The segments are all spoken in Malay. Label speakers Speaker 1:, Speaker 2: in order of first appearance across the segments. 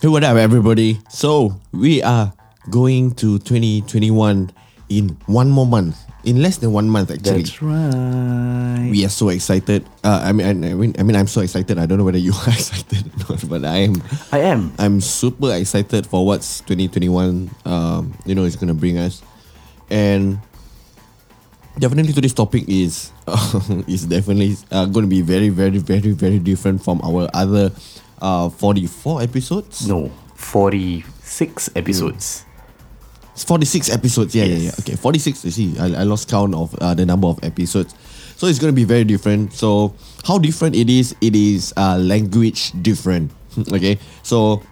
Speaker 1: Hey, what up, everybody? So, we are going to 2021 in one more month. In less than one month, actually.
Speaker 2: That's right.
Speaker 1: we are so excited. Uh, I mean, I, I mean, I mean, I'm so excited. I don't know whether you are excited or not, but I am.
Speaker 2: I am.
Speaker 1: I'm super excited for what's 2021. Um, you know, is gonna bring us, and definitely today's topic is is definitely uh, going to be very, very, very, very different from our other uh 44 episodes.
Speaker 2: No, 46 episodes.
Speaker 1: It's 46 episodes. Yeah, yeah,
Speaker 2: Yes.
Speaker 1: yeah. Okay, 46. You see, I, I lost count of uh, the number of episodes. So it's going to be very different. So, how different it is, it is uh, language different. okay, so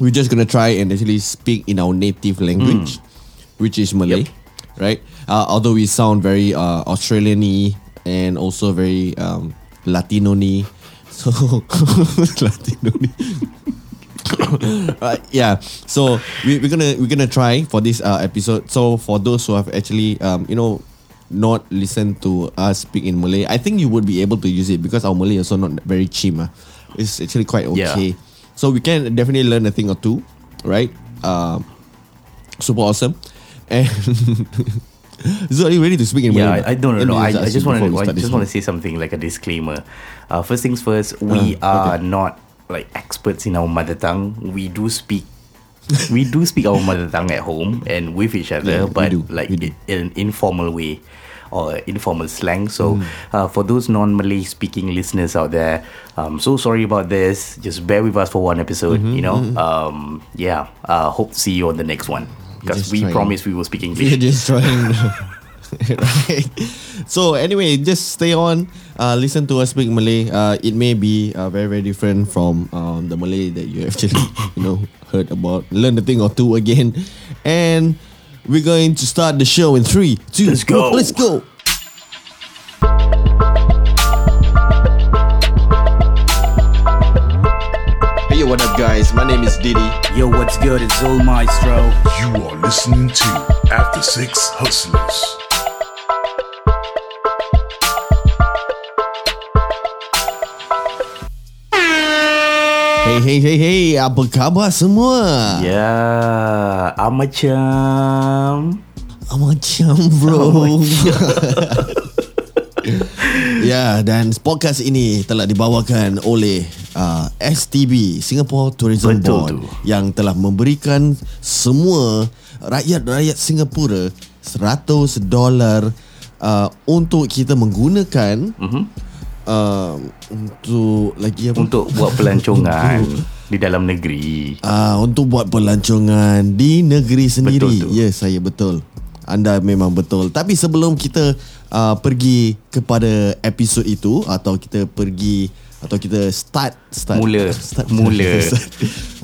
Speaker 1: we're just going to try and actually speak in our native language, which is Malay,
Speaker 2: Yep.
Speaker 1: right? Uh, although we sound very uh, Australian y and also very um, Latino y. So, Latino y. right, yeah. So we, we're gonna we're gonna try for this uh, episode. So for those who have actually um you know not listened to us speak in Malay, I think you would be able to use it because our Malay also not very cheap. ah. It's actually quite
Speaker 2: Yeah.
Speaker 1: okay. So we can definitely learn a thing or two, right? Um, super awesome. And so are you ready to speak in
Speaker 2: Yeah, I, I don't know.
Speaker 1: me
Speaker 2: I,
Speaker 1: just
Speaker 2: I just want to I just want to say something like a disclaimer. Uh, first things first, we
Speaker 1: Uh,
Speaker 2: are not like experts in our mother tongue. We do speak we do speak our mother tongue at home and with each other,
Speaker 1: Yeah,
Speaker 2: but like in an informal way or informal slang. So,
Speaker 1: Mm.
Speaker 2: uh, for those non-Malay speaking listeners out there, I'm so sorry about this. Just bear with us for one episode.
Speaker 1: Mm-hmm,
Speaker 2: You know, um, yeah. Uh, hope to see you on the next one because we
Speaker 1: trying.
Speaker 2: promise we will speak
Speaker 1: We're just trying. right. So anyway, just stay on. Uh, listen to us speak Malay. Uh, it may be uh, very very different from um, the Malay that you actually you know heard about. Learn a thing or two again, and we're going to start the show in three, two,
Speaker 2: Let's go.
Speaker 1: Let's go. Guys? Is Diddy.
Speaker 3: Yo, what's good? It's Zul Maestro.
Speaker 4: You are listening to After Six Hustlers.
Speaker 1: Hey, hey, hey, hey, apa khabar semua?
Speaker 2: Ya, ah, macam
Speaker 1: Ah, Macam bro Ya dan podcast ini telah dibawakan oleh uh, STB Singapore Tourism
Speaker 2: Betul
Speaker 1: Board
Speaker 2: tu.
Speaker 1: yang telah memberikan semua rakyat-rakyat Singapura 100 dolar uh, untuk kita menggunakan
Speaker 2: Mhm.
Speaker 1: uh, untuk lagi apa?
Speaker 2: untuk buat pelancongan di dalam negeri.
Speaker 1: Ah, untuk buat pelancongan di negeri sendiri.
Speaker 2: Betul tu.
Speaker 1: Ya, saya betul. Anda memang betul. Tapi sebelum kita uh, pergi kepada episod itu atau kita pergi atau kita start start
Speaker 2: Mula.
Speaker 1: start
Speaker 2: Mula.
Speaker 1: start.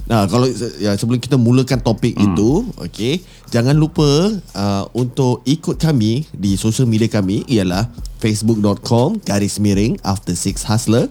Speaker 1: Nah, kalau ya sebelum kita mulakan topik hmm. itu, okey, jangan lupa uh, untuk ikut kami di social media kami ialah facebook.com garis miring after six hustler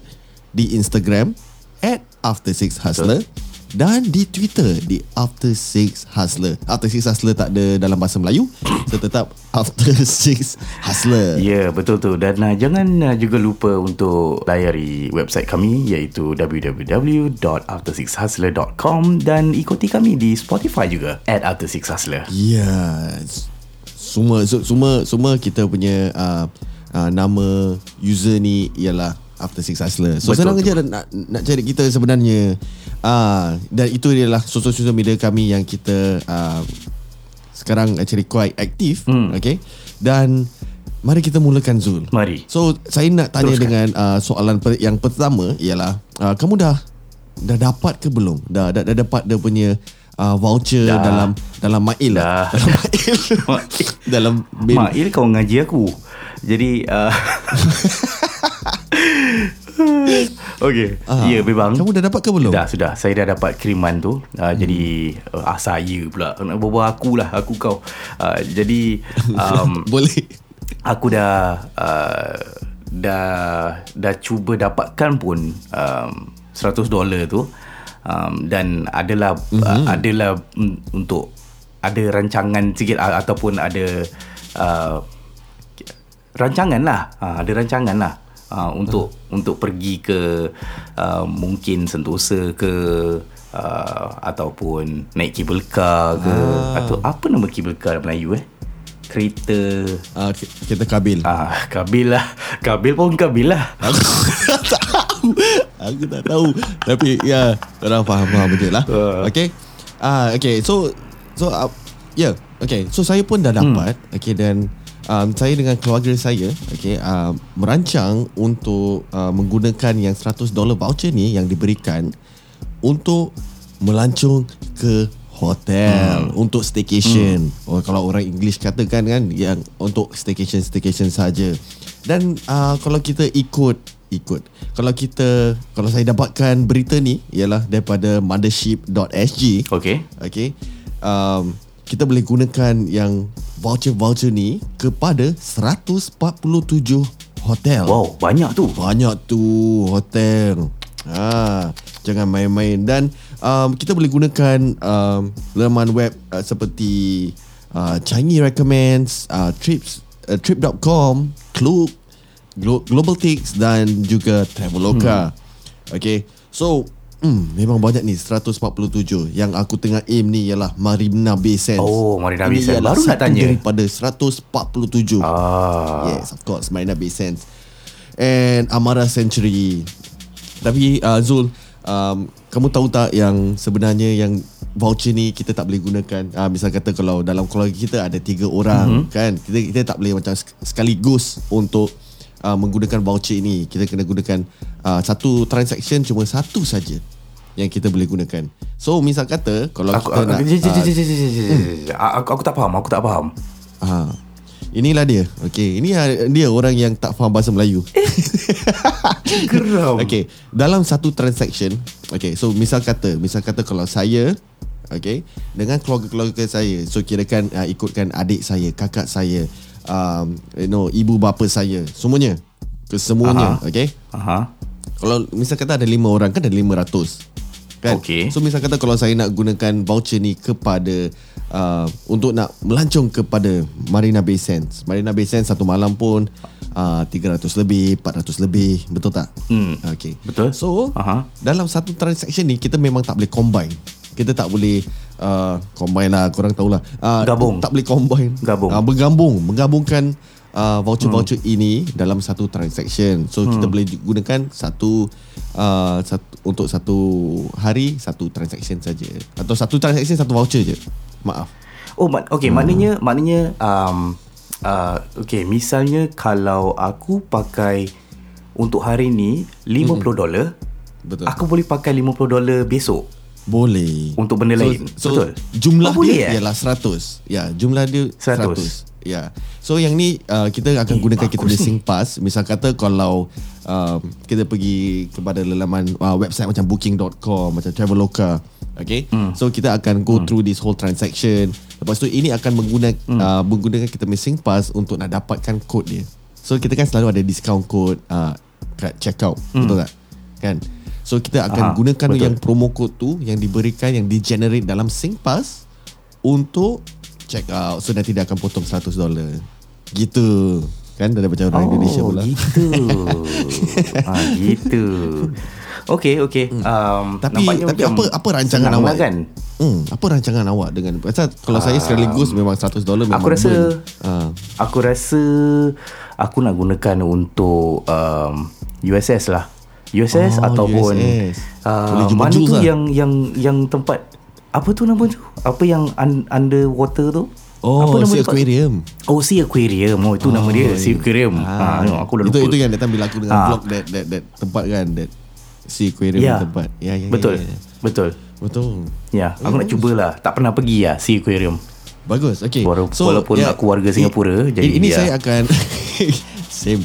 Speaker 1: di Instagram at after six hustler dan di Twitter di After Six Hustler. After Six Hustler tak ada dalam bahasa Melayu, so tetap After Six Hustler.
Speaker 2: Ya, betul tu. Dan uh, jangan uh, juga lupa untuk layari website kami iaitu www.after6hustler.com dan ikuti kami di Spotify juga at After Six Hustler.
Speaker 1: Ya, semua su- semua semua kita punya uh, uh, nama user ni ialah After Six Hustler. So
Speaker 2: Betul
Speaker 1: senang
Speaker 2: tu.
Speaker 1: aja nak nak cari kita sebenarnya. Ah dan itu adalah sosial-sosial media kami yang kita uh, sekarang actually quite aktif,
Speaker 2: Hmm.
Speaker 1: okay? Dan mari kita mulakan Zul.
Speaker 2: Mari.
Speaker 1: So saya nak tanya
Speaker 2: Teruskan.
Speaker 1: dengan uh, soalan per- yang pertama ialah uh, kamu dah dah dapat ke belum? Dah dah, dah dapat dia punya uh, voucher
Speaker 2: Dah.
Speaker 1: dalam dalam mail
Speaker 2: Dah.
Speaker 1: lah. Dalam mail. dalam bil.
Speaker 2: Mak Il kau ngaji aku. Jadi uh, Okay
Speaker 1: Ah,
Speaker 2: Ya memang
Speaker 1: Kamu dah dapat ke belum?
Speaker 2: Dah sudah. Saya dah dapat kiriman tu. Uh, Jadi uh, ah, Saya pula. Nak berbual aku lah Aku kau. Uh, Jadi um,
Speaker 1: Boleh.
Speaker 2: Aku dah uh, Dah Dah cuba dapatkan pun um, 100 dolar tu. Um, Dan adalah mm-hmm. uh, Adalah mm, Untuk Ada rancangan sikit uh, Ataupun ada uh, Rancangan lah. Uh, Ada rancangan lah uh, Untuk Untuk pergi ke uh, Mungkin Sentosa ke uh, ataupun naik cable car ke
Speaker 1: Ah.
Speaker 2: atau apa nama cable car Melayu eh? Kereta
Speaker 1: uh, Kita kabil
Speaker 2: ah kabil lah. Kabil pun kabil lah.
Speaker 1: Aku tak tahu Aku tak tahu Tapi ya Orang faham-faham je lah
Speaker 2: Uh.
Speaker 1: Okay ah Okay so So uh, Ya yeah, Okay So saya pun dah dapat hmm. Okay dan um, Saya dengan keluarga saya Okay uh, Merancang Untuk uh, Menggunakan yang 100 dolar voucher ni Yang diberikan Untuk Melancong Ke hotel hmm. untuk staycation. Hmm. Oh kalau orang English katakan kan yang untuk staycation staycation saja. Dan uh, kalau kita ikut ikut kalau kita kalau saya dapatkan berita ni ialah daripada mothership.sg.
Speaker 2: Okey.
Speaker 1: Okay um, Kita boleh gunakan yang Voucher-voucher ni Kepada 147 hotel
Speaker 2: Wow, banyak tu.
Speaker 1: Banyak tu hotel ha, Jangan main-main Dan um, Kita boleh gunakan um, Laman web uh, Seperti uh, Changi Recommends uh, Trips uh, Trip.com Klook Glo- Global Tix Dan juga Traveloka hmm. Okay So Hmm, memang banyak ni 147 Yang aku tengah aim ni Ialah Marina Bay Sands
Speaker 2: Oh, Marina Bay Sands. Baru nak tanya.
Speaker 1: Daripada 147
Speaker 2: Ah.
Speaker 1: Yes, of course, Marina Bay Sands and Amara Century. Tapi uh, Zul, um, kamu tahu tak yang sebenarnya yang voucher ni kita tak boleh gunakan. Uh, misal kata kalau dalam keluarga kita ada tiga orang, mm-hmm. kan, kita kita tak boleh macam sek- sekaligus untuk uh, menggunakan voucher ini. Kita kena gunakan uh, satu transaction cuma satu saja yang kita boleh gunakan. So misal kata kalau
Speaker 2: Aku,
Speaker 1: kita
Speaker 2: aku,
Speaker 1: nak
Speaker 2: je, je, je,
Speaker 1: uh,
Speaker 2: je, je, je, aku, aku tak faham, aku tak faham.
Speaker 1: Ha. Inilah dia. Okey, ini ha- dia orang yang tak faham bahasa Melayu.
Speaker 2: Geram.
Speaker 1: Okey, dalam satu transaction, okey, so misal kata, misal kata kalau saya okey, dengan keluarga-keluarga saya, so kirakan uh, ikutkan adik saya, kakak saya, um, you know, ibu bapa saya, semuanya. Kesemuanya,
Speaker 2: Aha.
Speaker 1: okey.
Speaker 2: Aha.
Speaker 1: Kalau misal kata ada lima orang kan ada 500 kan?
Speaker 2: Okey.
Speaker 1: So misal kata kalau saya nak gunakan voucher ni kepada uh, untuk nak melancong kepada Marina Bay Sands. Marina Bay Sands satu malam pun uh, 300 lebih, 400 lebih, betul tak?
Speaker 2: Hmm.
Speaker 1: Okey.
Speaker 2: Betul.
Speaker 1: So,
Speaker 2: Aha.
Speaker 1: dalam satu transaction ni kita memang tak boleh combine. Kita tak boleh uh, combine lah, korang tahulah. Uh,
Speaker 2: Gabung.
Speaker 1: Tak boleh combine.
Speaker 2: Gabung.
Speaker 1: Uh, bergabung, menggabungkan uh, voucher-voucher hmm. ini dalam satu transaction. So hmm. kita boleh gunakan satu uh, satu untuk satu hari satu transaction saja atau satu transaction satu voucher je. Maaf.
Speaker 2: Oh, mak, okay, hmm. maknanya maknanya um, uh, okay, misalnya kalau aku pakai untuk hari ni 50 hmm. dolar,
Speaker 1: Betul.
Speaker 2: aku boleh pakai 50 dolar besok.
Speaker 1: Boleh.
Speaker 2: Untuk benda
Speaker 1: so,
Speaker 2: lain.
Speaker 1: So
Speaker 2: Betul?
Speaker 1: Jumlah
Speaker 2: Oh,
Speaker 1: dia
Speaker 2: eh?
Speaker 1: ialah 100. Ya, jumlah dia
Speaker 2: 100.
Speaker 1: 100. Ya. So yang ni uh, kita akan
Speaker 2: Eh,
Speaker 1: gunakan kita punya SingPass. Misal kata kalau um, kita pergi kepada laman uh, website macam booking.com, macam Traveloka. Okay.
Speaker 2: Hmm.
Speaker 1: So kita akan go through this whole transaction. Lepas tu ini akan menggunakan
Speaker 2: Hmm.
Speaker 1: uh, menggunakan kita punya SingPass untuk nak dapatkan kod dia. So kita kan selalu ada discount code uh, kat checkout. Betul tak? Kan? So kita akan
Speaker 2: Aha,
Speaker 1: gunakan
Speaker 2: betul.
Speaker 1: yang promo code tu yang diberikan yang di-generate dalam SingPass untuk check out so nanti dia akan potong 100 dolar. Gitu. Kan dah macam orang Indonesia pula.
Speaker 2: gitu. ah, gitu. Okay, okay. Um,
Speaker 1: Tapi tapi apa apa rancangan awak
Speaker 2: lah kan?
Speaker 1: Hmm, apa rancangan awak dengan pasal kalau saya sekaligus memang 100 dolar memang
Speaker 2: Aku rasa
Speaker 1: burn. Ah.
Speaker 2: Aku rasa Aku nak gunakan untuk um, USS lah USS
Speaker 1: Oh,
Speaker 2: ataupun
Speaker 1: USS.
Speaker 2: Uh, Mana tu
Speaker 1: lah.
Speaker 2: yang yang yang tempat Apa tu nama tu Apa yang un, underwater tu
Speaker 1: Oh,
Speaker 2: apa nama tempat?
Speaker 1: aquarium.
Speaker 2: Oh si aquarium Oh itu nama dia Si aquarium
Speaker 1: Ah,
Speaker 2: ah, Aku dah
Speaker 1: itu,
Speaker 2: lupa
Speaker 1: Itu yang datang bila aku dengan
Speaker 2: Ah.
Speaker 1: vlog that, that, that tempat kan that si aquarium
Speaker 2: Ya
Speaker 1: tempat. Ya, ya, ya,
Speaker 2: Betul
Speaker 1: ya, ya.
Speaker 2: Betul
Speaker 1: Betul.
Speaker 2: Ya Aku nak cubalah Tak pernah pergi lah Si aquarium
Speaker 1: Bagus. Okay.
Speaker 2: Wala- walaupun aku warga Singapura, jadi
Speaker 1: ini
Speaker 2: ya.
Speaker 1: saya akan same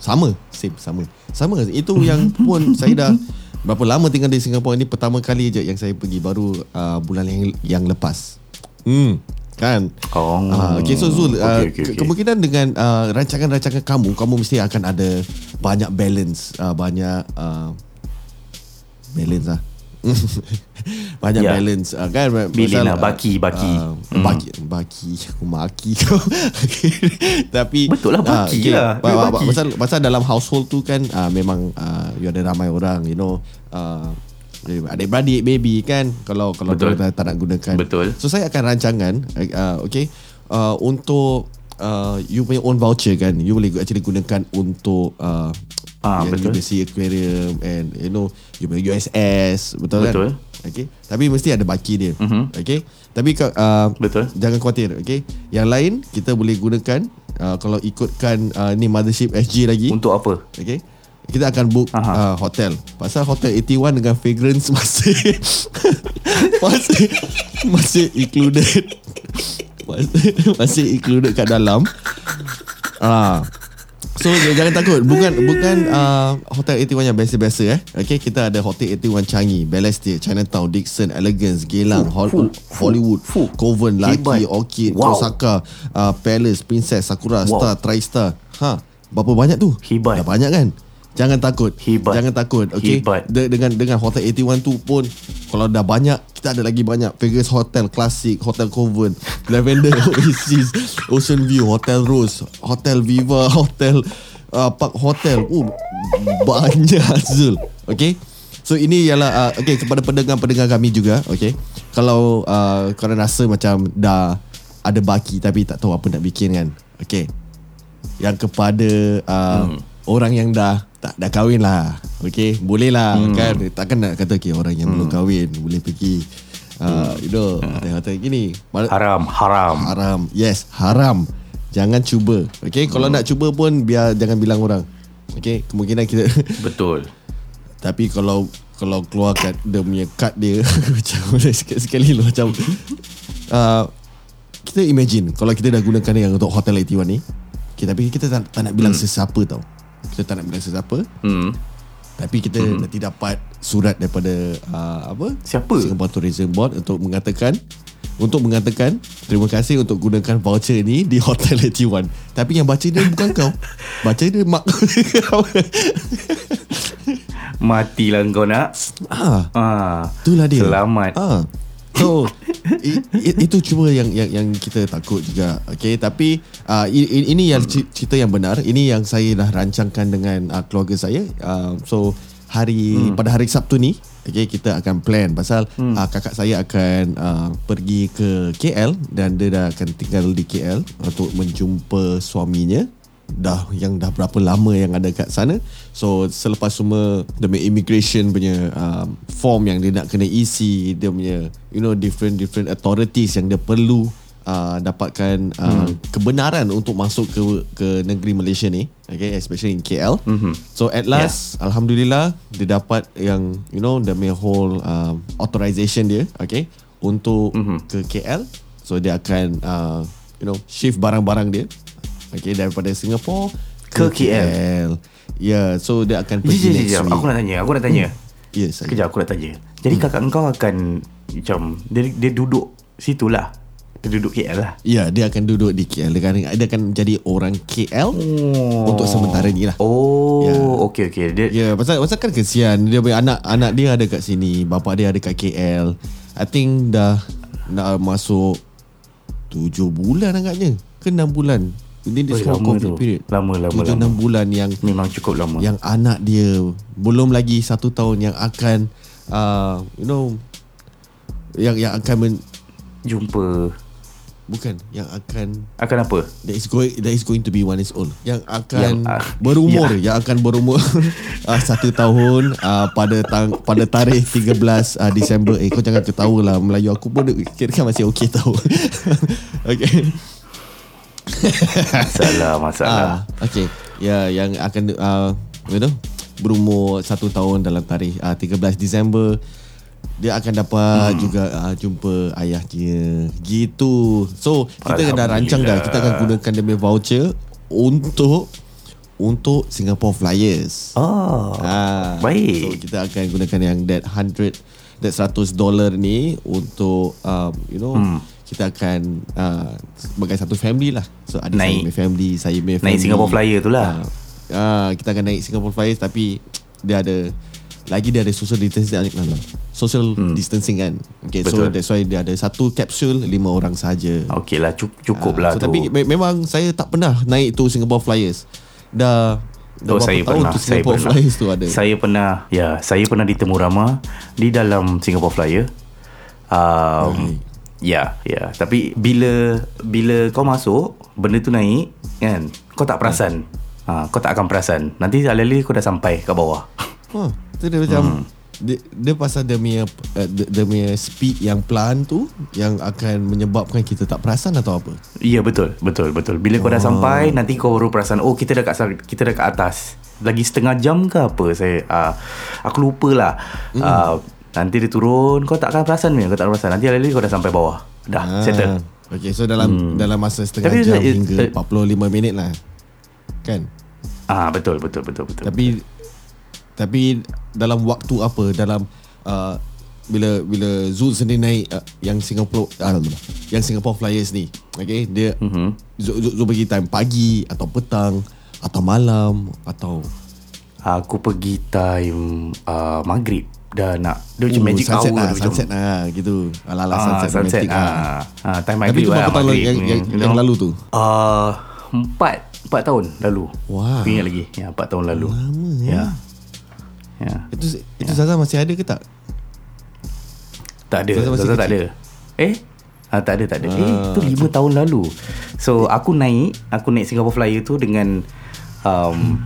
Speaker 1: sama, same sama. Sama. Itu yang pun saya dah berapa lama tinggal di Singapura ini pertama kali je yang saya pergi baru uh, bulan yang yang lepas. Hmm. Kan
Speaker 2: Oh.
Speaker 1: Ah, Okay so Zul
Speaker 2: Okay,
Speaker 1: uh,
Speaker 2: okay,
Speaker 1: ke-
Speaker 2: okay.
Speaker 1: Kemungkinan dengan uh, Rancangan-rancangan kamu Kamu mesti akan ada Banyak balance uh, Banyak uh, Balance lah Banyak
Speaker 2: Ya.
Speaker 1: balance uh, kan
Speaker 2: Bilin lah,
Speaker 1: uh,
Speaker 2: baki, baki.
Speaker 1: uh,
Speaker 2: Hmm.
Speaker 1: Baki Baki Aku maki kau okay. Tapi
Speaker 2: Betul lah,
Speaker 1: ah,
Speaker 2: baki lah.
Speaker 1: Ba- ba-
Speaker 2: Baki.
Speaker 1: Pasal, pasal dalam household tu kan uh, Memang uh, You ada ramai orang You know uh, adik-beradik baby kan kalau kalau
Speaker 2: Betul.
Speaker 1: tak nak gunakan
Speaker 2: Betul.
Speaker 1: so saya akan rancangan uh, okay uh, untuk uh, you punya own voucher kan you boleh actually gunakan untuk uh,
Speaker 2: Ah,
Speaker 1: yang
Speaker 2: betul.
Speaker 1: University Aquarium and you know you punya USS betul,
Speaker 2: Betul.
Speaker 1: kan okay tapi mesti ada baki dia
Speaker 2: Mhm.
Speaker 1: okay tapi uh,
Speaker 2: Betul.
Speaker 1: jangan khawatir okay yang lain kita boleh gunakan uh, kalau ikutkan uh, ni mothership SG lagi
Speaker 2: Untuk apa?
Speaker 1: Okay kita akan book
Speaker 2: Aha.
Speaker 1: uh, hotel Pasal hotel 81 dengan fragrance masih Masih Masih included Masih, included kat dalam ah. So jangan takut Bukan bukan uh, Hotel 81 yang biasa-biasa eh Okay kita ada Hotel 81 Changi Balestier Chinatown Dixon Elegance Geylang Hol-
Speaker 2: fuh,
Speaker 1: Hollywood
Speaker 2: fuh.
Speaker 1: Kovan Lucky. Orchid
Speaker 2: Wow.
Speaker 1: Osaka uh, Palace Princess Sakura
Speaker 2: Wow.
Speaker 1: Star TriStar Ha Berapa banyak tu?
Speaker 2: Hebat.
Speaker 1: Dah banyak kan? Jangan takut.
Speaker 2: Hebat.
Speaker 1: Jangan takut. Okay.
Speaker 2: Hebat.
Speaker 1: De- dengan dengan Hotel 81 tu pun kalau dah banyak kita ada lagi banyak Vegas Hotel Classic, Hotel Coven, Lavender Oasis, Ocean View, Hotel Rose, Hotel Viva, Hotel uh, Park Hotel. Uh, banyak Zul. Okay. So ini ialah uh, okay kepada pendengar-pendengar kami juga, okay. Kalau uh, korang rasa macam dah ada baki tapi tak tahu apa nak bikin kan. Okay yang kepada uh, hmm. orang yang dah tak dah kahwin lah. Okey, boleh lah hmm. kan. Takkan nak kata okay, orang yang hmm. belum kahwin boleh pergi uh, you know, hotel-hotel gini.
Speaker 2: Haram, haram.
Speaker 1: haram. Yes, haram. Jangan cuba. Okey, kalau nak cuba pun biar jangan bilang orang. Okey, kemungkinan kita
Speaker 2: Betul.
Speaker 1: tapi kalau kalau keluar kat dia punya kad dia macam sekali-sekali lah macam uh, kita imagine kalau kita dah gunakan yang untuk hotel 81 ni okay, tapi kita tak, tak nak bilang hmm. sesiapa tau kita tak nak bilang sesiapa
Speaker 2: Hmm.
Speaker 1: tapi kita hmm. nanti dapat surat daripada uh, apa
Speaker 2: Siapa?
Speaker 1: Singapore Tourism Board untuk mengatakan untuk mengatakan terima kasih untuk gunakan voucher ni di Hotel 81 tapi yang baca dia bukan kau baca dia mak
Speaker 2: Matilah kau nak.
Speaker 1: ah
Speaker 2: Ah.
Speaker 1: Itulah dia.
Speaker 2: Selamat.
Speaker 1: Ah. So i, i, itu cuma yang yang yang kita takut juga. Okay, tapi uh, i, ini yang cerita yang benar. Ini yang saya dah rancangkan dengan uh, keluarga saya. Uh, so hari hmm. pada hari Sabtu ni, okay kita akan plan pasal hmm. uh, kakak saya akan uh, pergi ke KL dan dia dah akan tinggal di KL untuk menjumpa suaminya dah yang dah berapa lama yang ada kat sana. So selepas semua dia punya immigration punya um, form yang dia nak kena isi, dia punya you know different different authorities yang dia perlu uh, dapatkan uh, hmm. kebenaran untuk masuk ke ke negeri Malaysia ni. Okay, especially in KL. Mm-hmm. So at last, yeah. alhamdulillah dia dapat yang you know the punya whole um, authorization dia, okay, untuk mm-hmm. ke KL. So dia akan uh, you know shift barang-barang dia Okay daripada Singapore
Speaker 2: Ke
Speaker 1: ke
Speaker 2: KL.
Speaker 1: KL. Ya, yeah, so dia akan pergi
Speaker 2: jom,
Speaker 1: next
Speaker 2: jom.
Speaker 1: week.
Speaker 2: Aku nak tanya, aku nak tanya.
Speaker 1: Ya, saya.
Speaker 2: Sekejap aku nak tanya. Jadi
Speaker 1: Hmm.
Speaker 2: kakak engkau akan macam dia dia duduk situ lah. Dia duduk KL lah.
Speaker 1: Ya, dia akan duduk di KL. Dia akan, dia akan jadi orang KL
Speaker 2: Oh.
Speaker 1: untuk sementara ni lah.
Speaker 2: Oh,
Speaker 1: Ya.
Speaker 2: okey okey. Dia
Speaker 1: Ya, pasal pasal kan kesian dia punya anak anak dia ada kat sini, bapa dia ada kat KL. I think dah nak masuk 7 bulan agaknya. Ke 6 bulan. Ini dia
Speaker 2: Oi,
Speaker 1: semua COVID
Speaker 2: tu.
Speaker 1: period.
Speaker 2: Lama, lama,
Speaker 1: 7
Speaker 2: lama.
Speaker 1: 6 bulan yang
Speaker 2: memang cukup lama.
Speaker 1: yang anak dia belum lagi satu tahun yang akan uh, you know yang yang akan men,
Speaker 2: Jumpa
Speaker 1: bukan yang akan
Speaker 2: akan apa?
Speaker 1: that is going that is going to be one is old yang akan
Speaker 2: Yang, ah,
Speaker 1: berumur yang akan berumur uh, satu tahun uh, pada tang, pada tarikh 13 uh, Disember eh kau jangan ketawa lah Melayu aku pun kira kan masih okey tahu okay
Speaker 2: Masalah, masalah.
Speaker 1: Ah, okay. Ya, yang akan uh, you know, berumur satu tahun dalam tarikh uh, 13 Disember dia akan dapat hmm. juga uh, jumpa ayah dia. Gitu. So, kita dah rancang dah. Kita akan gunakan punya voucher untuk untuk Singapore Flyers.
Speaker 2: Oh.
Speaker 1: Ah,
Speaker 2: baik.
Speaker 1: So kita akan gunakan yang that 100 that 100 dollar ni untuk um, you know hmm. Kita akan uh, sebagai satu family lah. So ada saya
Speaker 2: Naik.
Speaker 1: family, saya punya
Speaker 2: Naik
Speaker 1: family.
Speaker 2: Singapore Flyer tu lah.
Speaker 1: Ah, ah, kita akan naik Singapore Flyers tapi dia ada lagi dia ada social distancing no. social hmm. distancing kan. Okay, so
Speaker 2: Betul.
Speaker 1: that's why dia ada satu kapsul lima orang saja.
Speaker 2: Okey lah, cukup,
Speaker 1: Ah,
Speaker 2: lah
Speaker 1: so,
Speaker 2: tu.
Speaker 1: Tapi me- memang saya tak pernah naik tu Singapore Flyers. Dah Dah
Speaker 2: Oh saya
Speaker 1: tahun
Speaker 2: pernah
Speaker 1: tu
Speaker 2: Saya pernah
Speaker 1: tu ada?
Speaker 2: Saya pernah Ya saya pernah di Temu Rama Di dalam Singapore Flyer um, Ya Ya. Tapi bila Bila kau masuk Benda tu naik Kan? Kau tak perasan. Ha, Kau tak akan perasan. Nanti alih-alih kau dah sampai Kat bawah.
Speaker 1: Ha, tu dia macam dia, dia pasal dia punya uh, dia, dia punya speed yang pelan tu yang akan menyebabkan kita tak perasan atau apa?
Speaker 2: Ya betul. Betul betul. Bila kau dah sampai Nanti kau baru perasan Oh kita dah kat Kita dah kat atas. Lagi setengah jam ke apa Saya uh, Aku lupa lah. Mm. uh, Nanti dia turun. Kau tak akan perasan ni Kau tak perasan? Nanti alih-alih kau dah sampai bawah. Dah settle.
Speaker 1: Okay, so dalam dalam masa setengah
Speaker 2: Tapi
Speaker 1: jam
Speaker 2: it-
Speaker 1: hingga
Speaker 2: it-
Speaker 1: 45 minit lah. Kan?
Speaker 2: Ah betul betul betul betul.
Speaker 1: Tapi tapi dalam waktu apa? Dalam uh, bila bila Zul sendiri naik uh, yang Singapore uh, yang Singapore Flyers ni. Okay dia mm-hmm. Zul, Zul, Zul pergi time pagi atau petang atau malam atau
Speaker 2: aku pergi time uh, maghrib dah nak dia macam magic
Speaker 1: sunset
Speaker 2: hour
Speaker 1: lah,
Speaker 2: macam
Speaker 1: sunset lah gitu ala-ala
Speaker 2: ah,
Speaker 1: sunset,
Speaker 2: sunset,
Speaker 1: romantic
Speaker 2: ah.
Speaker 1: lah.
Speaker 2: ah, time
Speaker 1: Tapi tu berapa tahun yang, yang,
Speaker 2: you
Speaker 1: yang lalu tu?
Speaker 2: Uh, empat empat tahun lalu.
Speaker 1: Wah.
Speaker 2: Aku ingat lagi. Ya, empat tahun lalu.
Speaker 1: Lama,
Speaker 2: ya. Ya.
Speaker 1: Itu itu Zaza masih ada ke tak?
Speaker 2: Tak ada.
Speaker 1: Zaza
Speaker 2: Zaza tak ada. Eh? Ah, tak ada, tak ada.
Speaker 1: Ah,
Speaker 2: eh, tu lima tahun lalu. So, aku naik, aku naik Singapore Flyer tu dengan um,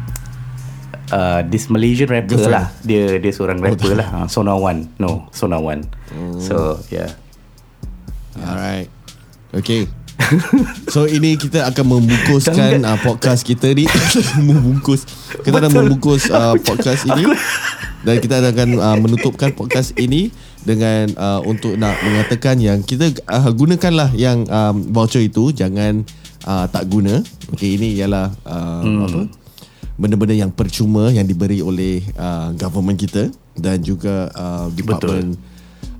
Speaker 2: uh, this Malaysian rapper
Speaker 1: Girlfriend.
Speaker 2: lah. Dia dia seorang rapper lah. Uh, Sona One. No, Sona One. So, yeah.
Speaker 1: Alright. Okay. so ini kita akan membungkuskan uh, podcast kita ni membungkus. Kita
Speaker 2: Betul.
Speaker 1: membungkus uh, podcast ini dan kita akan uh, menutupkan podcast ini dengan uh, untuk nak mengatakan yang kita uh, gunakanlah yang um, voucher itu jangan uh, tak guna. Okay ini ialah uh, hmm. apa? Benda-benda yang percuma yang diberi oleh uh, government kita dan juga uh, department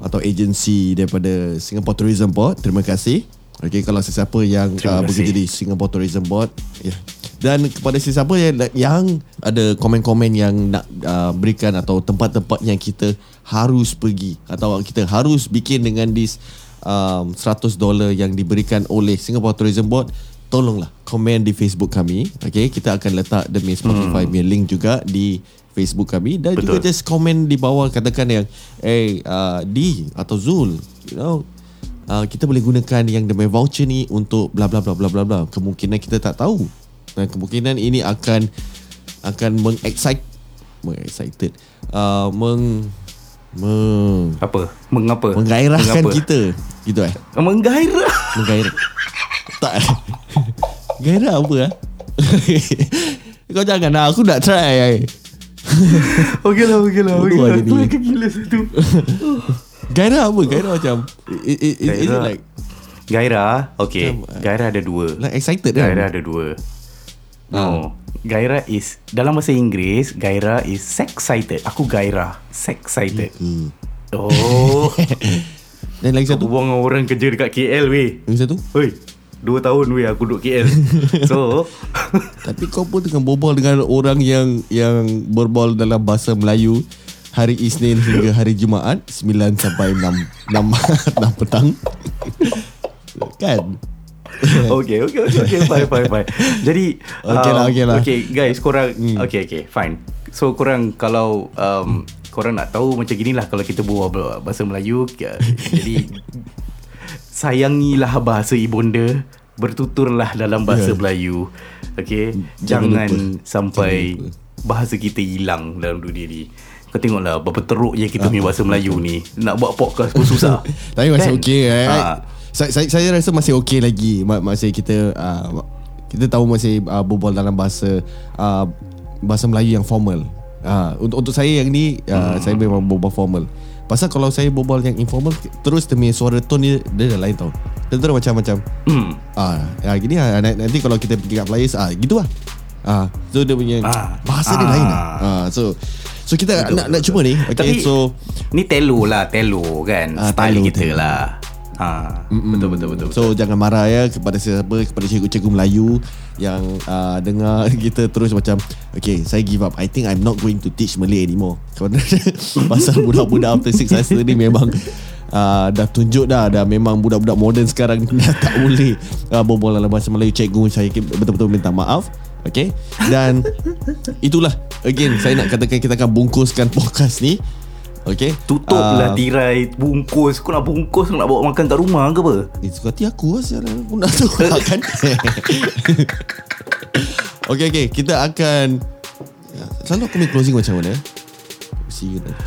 Speaker 1: atau agensi daripada Singapore Tourism Board. Terima kasih. Okey kalau sesiapa yang
Speaker 2: Terima
Speaker 1: uh,
Speaker 2: kasih.
Speaker 1: bekerja di Singapore Tourism Board ya. Dan kepada sesiapa yang yang ada komen-komen yang nak uh, berikan atau tempat-tempat yang kita harus pergi atau kita harus bikin dengan this um, 100 dolar yang diberikan oleh Singapore Tourism Board tolonglah komen di Facebook kami. Okay, kita akan letak demi Spotify hmm. link juga di Facebook kami dan Betul. Juga just komen di bawah katakan yang eh uh, D atau Zul, you know, uh, kita boleh gunakan yang demi voucher ni untuk bla bla bla bla bla bla. Kemungkinan kita tak tahu. Dan kemungkinan ini akan akan mengexcite mengexcited uh, meng meng
Speaker 2: Apa? Mengapa?
Speaker 1: menggairahkan
Speaker 2: Mengapa?
Speaker 1: kita gitu eh
Speaker 2: Ah, Menggairah?
Speaker 1: Menggairah Tak Gairah apa ah? Kau jangan lah Aku nak try
Speaker 2: Okey lah, okey lah. Okey lah. Aku
Speaker 1: ni.
Speaker 2: lagi gila satu.
Speaker 1: Gairah apa Gairah macam Is, it like
Speaker 2: Gairah, okay.
Speaker 1: Macam, uh,
Speaker 2: Gairah ada dua.
Speaker 1: Like excited kan
Speaker 2: Gairah ada dua. No. Gairah is dalam bahasa Inggeris, gairah is excited. Aku gairah, excited.
Speaker 1: Hmm.
Speaker 2: Oh.
Speaker 1: Dan lagi
Speaker 2: Kau
Speaker 1: satu
Speaker 2: buang orang kerja dekat KL weh.
Speaker 1: Lagi satu
Speaker 2: Oi. Dua tahun weh aku duduk KL. so,
Speaker 1: Tapi kau pun tengah berbual dengan orang yang Yang berbual dalam bahasa Melayu Hari Isnin hingga hari Jumaat 9 sampai 6 6, 6 petang Kan
Speaker 2: okay, okay, okay, okay, fine, fine, fine. Jadi,
Speaker 1: Okay lah, okay lah.
Speaker 2: Okay, guys, korang, okay, okay, fine. So, korang kalau um, korang nak tahu macam gini lah kalau kita buat bahasa Melayu, jadi sayangilah bahasa ibunda, bertuturlah dalam bahasa
Speaker 1: Ya.
Speaker 2: Melayu. Okay,
Speaker 1: Jangan
Speaker 2: jangan,
Speaker 1: lupa.
Speaker 2: sampai
Speaker 1: Jangan lupa.
Speaker 2: bahasa kita hilang dalam dunia ni. Kau tengoklah berapa teruk je kita punya bahasa Melayu ni. Nak buat podcast pun susah.
Speaker 1: Tapi masih
Speaker 2: Kan?
Speaker 1: okey eh.
Speaker 2: Ah.
Speaker 1: Saya, saya saya rasa masih okey lagi. Ma- Masih kita uh, kita tahu masih uh, berbual dalam bahasa uh, bahasa Melayu yang formal. Uh, untuk untuk saya yang ni uh,
Speaker 2: Hmm.
Speaker 1: saya memang berbual formal. Pasal kalau saya berbual yang informal terus demi suara tone dia, dia dah lain tau. Dia terus macam-macam.
Speaker 2: Hmm.
Speaker 1: Ah, ya gini lah. Nanti kalau kita pergi kat Flyers ah gitu lah. Ah, so dia punya
Speaker 2: Ah.
Speaker 1: bahasa dia
Speaker 2: Ah.
Speaker 1: lain lah. Ah, so so kita nak nak cuba ni. Okay,
Speaker 2: Tapi
Speaker 1: so
Speaker 2: ni telo lah, telo kan.
Speaker 1: Ah,
Speaker 2: Style
Speaker 1: telo,
Speaker 2: kita
Speaker 1: telo.
Speaker 2: lah. Ha, betul betul betul.
Speaker 1: So jangan marah ya kepada siapa kepada cikgu-cikgu Melayu yang uh, dengar kita terus macam okay saya give up. I think I'm not going to teach Malay anymore. Kerana pasal budak-budak after six semester ni memang uh, dah tunjuk dah dah memang budak-budak moden sekarang dah tak boleh uh, berbual dalam bahasa Melayu cikgu saya betul-betul minta maaf. Okay Dan Itulah Again Saya nak katakan Kita akan bungkuskan podcast ni Okay
Speaker 2: Tutup
Speaker 1: Ah,
Speaker 2: lah tirai Bungkus. Kau nak bungkus Kau nak bawa makan kat rumah ke apa?
Speaker 1: Eh, suka hati aku lah. Aku nak tahu kan? Okay okay Kita akan Selalu aku make closing macam mana?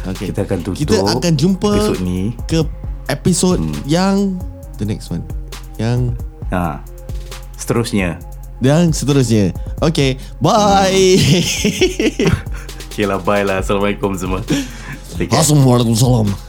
Speaker 1: Okay.
Speaker 2: Kita akan tutup
Speaker 1: Kita akan jumpa
Speaker 2: episod ni.
Speaker 1: Ke episod hmm. yang The next one. Yang
Speaker 2: ha. Seterusnya.
Speaker 1: Yang seterusnya. Okay Bye.
Speaker 2: Okay lah bye lah. Assalamualaikum semua Nossa, um
Speaker 1: mordo de.